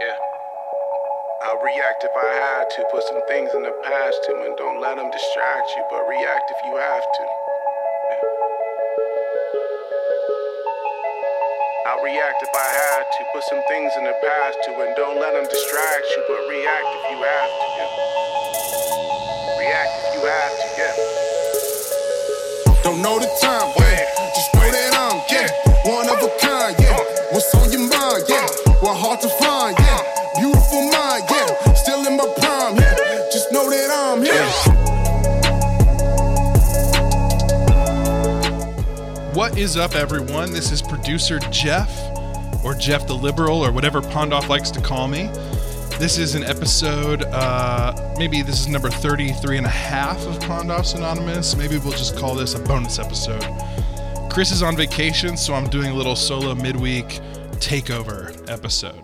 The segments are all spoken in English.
Yeah. I'll react if I had to. Put some things in the past too, and don't let them distract you, but react if you have to. Yeah. I'll react if I had to. Put some things in the past too, and don't let them distract you, but react if you have to. Yeah. React if you have to. Yeah. Don't know the time, yeah. What is up, everyone? This is producer Jeff, or Jeff the Liberal, or whatever Pondoff likes to call me. This is an episode, uh, maybe this is number 33 and a half of Pondoff's Anonymous. Maybe we'll just call this a bonus episode. Chris is on vacation, so I'm doing a little solo midweek takeover episode.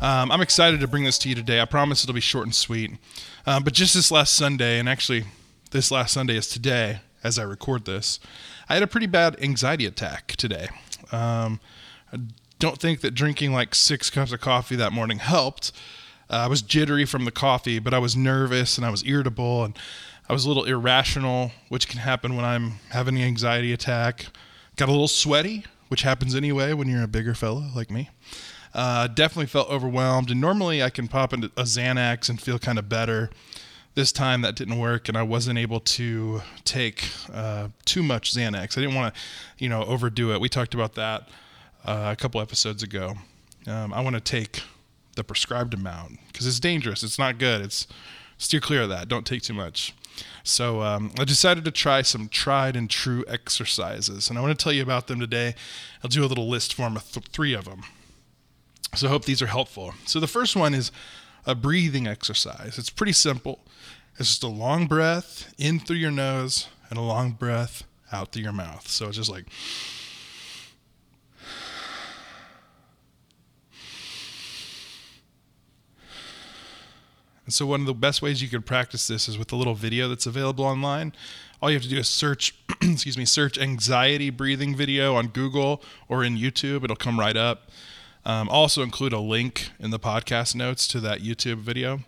Um, I'm excited to bring this to you today. I promise it'll be short and sweet. Um, but just this last Sunday, and actually this last Sunday is today as I record this, I had a pretty bad anxiety attack today. Um, I don't think that drinking like six cups of coffee that morning helped. Uh, I was jittery from the coffee, but I was nervous and I was irritable and I was a little irrational, which can happen when I'm having an anxiety attack. Got a little sweaty, which happens anyway when you're a bigger fella like me. Uh, definitely felt overwhelmed, and normally I can pop into a Xanax and feel kind of better. This time that didn't work, and I wasn't able to take uh, too much Xanax. I didn't want to, you know, overdo it. We talked about that uh, a couple episodes ago. Um, I want to take the prescribed amount because it's dangerous. It's not good. It's steer clear of that. Don't take too much. So um, I decided to try some tried and true exercises, and I want to tell you about them today. I'll do a little list form of th- three of them. So I hope these are helpful. So the first one is a breathing exercise. It's pretty simple. It's just a long breath in through your nose and a long breath out through your mouth. So it's just like And so one of the best ways you can practice this is with a little video that's available online. All you have to do is search, excuse me, search anxiety breathing video on Google or in YouTube. It'll come right up. Um, also include a link in the podcast notes to that YouTube video.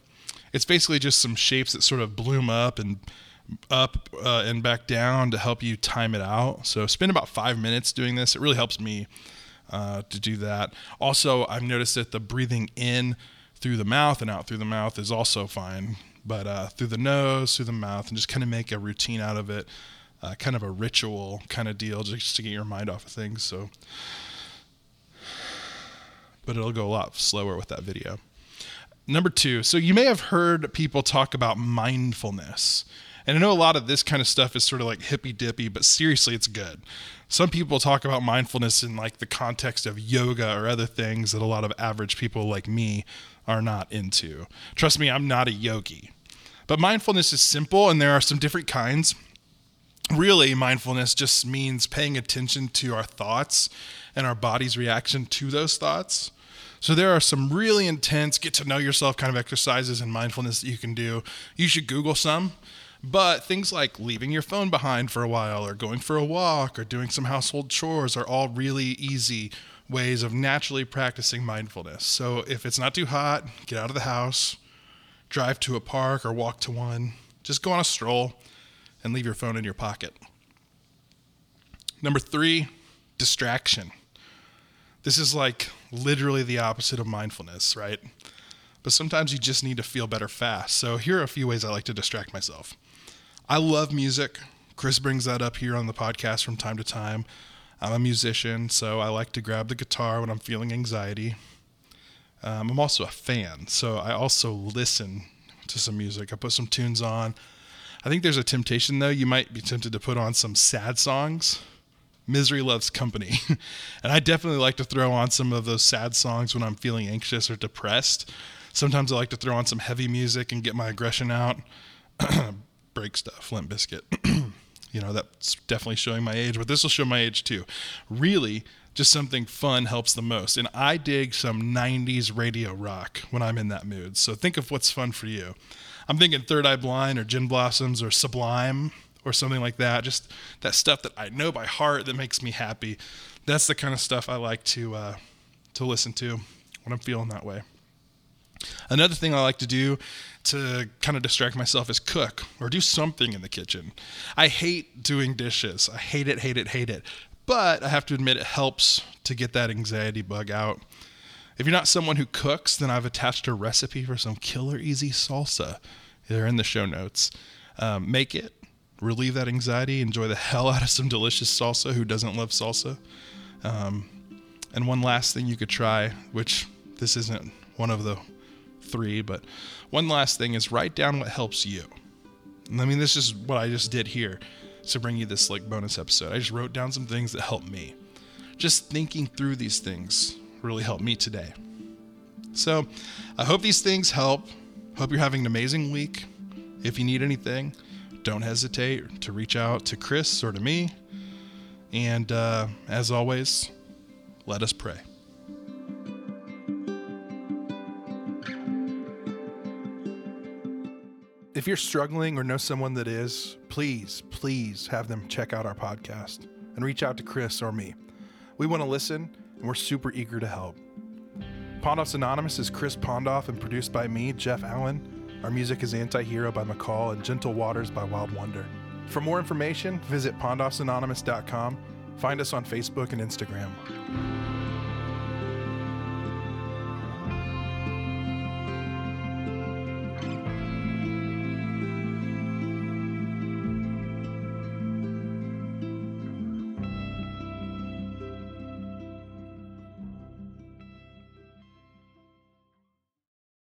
It's basically just some shapes that sort of bloom up and up uh, and back down to help you time it out. So spend about five minutes doing this. It really helps me uh, to do that. Also, I've noticed that the breathing in through the mouth and out through the mouth is also fine, but uh, through the nose, through the mouth, and just kind of make a routine out of it, uh, kind of a ritual kind of deal, just to get your mind off of things. So, but it'll go a lot slower with that video. Number two, so you may have heard people talk about mindfulness. And I know a lot of this kind of stuff is sort of like hippy dippy, but seriously, it's good. Some people talk about mindfulness in like the context of yoga or other things that a lot of average people like me are not into. Trust me, I'm not a yogi. But mindfulness is simple, and there are some different kinds. Really, mindfulness just means paying attention to our thoughts and our body's reaction to those thoughts. So there are some really intense get to know yourself kind of exercises in mindfulness that you can do. You should Google some. But things like leaving your phone behind for a while, or going for a walk, or doing some household chores are all really easy ways of naturally practicing mindfulness. So if it's not too hot, get out of the house, drive to a park, or walk to one. Just go on a stroll and leave your phone in your pocket. Number three, distraction. This is like literally the opposite of mindfulness, right? But sometimes you just need to feel better fast. So here are a few ways I like to distract myself. I love music. Chris brings that up here on the podcast from time to time. I'm a musician, so I like to grab the guitar when I'm feeling anxiety. Um, I'm also a fan, so I also listen to some music. I put some tunes on. I think there's a temptation, though. You might be tempted to put on some sad songs. Misery loves company. and I definitely like to throw on some of those sad songs when I'm feeling anxious or depressed. Sometimes I like to throw on some heavy music and get my aggression out. Break stuff, Limp Bizkit. you know, that's definitely showing my age, but this will show my age too. Really, just something fun helps the most. And I dig some 90s radio rock when I'm in that mood. So think of what's fun for you. I'm thinking Third Eye Blind or Gin Blossoms or Sublime or something like that. Just that stuff that I know by heart that makes me happy. That's the kind of stuff I like to uh, to listen to when I'm feeling that way. Another thing I like to do to kind of distract myself is cook or do something in the kitchen. I hate doing dishes. I hate it, hate it, hate it. But I have to admit, it helps to get that anxiety bug out. If you're not someone who cooks, then I've attached a recipe for some killer easy salsa. They're in the show notes. Um, make it, relieve that anxiety, enjoy the hell out of some delicious salsa. Who doesn't love salsa? Um, and one last thing you could try, which this isn't one of the three, but one last thing is write down what helps you. And I mean, this is what I just did here to bring you this like bonus episode. I just wrote down some things that helped me. Just thinking through these things really helped me today. So I hope these things help. Hope you're having an amazing week. If you need anything, don't hesitate to reach out to Chris or to me. And uh, as always, let us pray. If you're struggling or know someone that is, please, please have them check out our podcast and reach out to Chris or me. We want to listen and we're super eager to help. Pondoffs Anonymous is Chris Pondoff and produced by me, Jeff Allen. Our music is Anti Hero by McCall and Gentle Waters by Wild Wonder. For more information, visit pondoffsanonymous.com. Find us on Facebook and Instagram.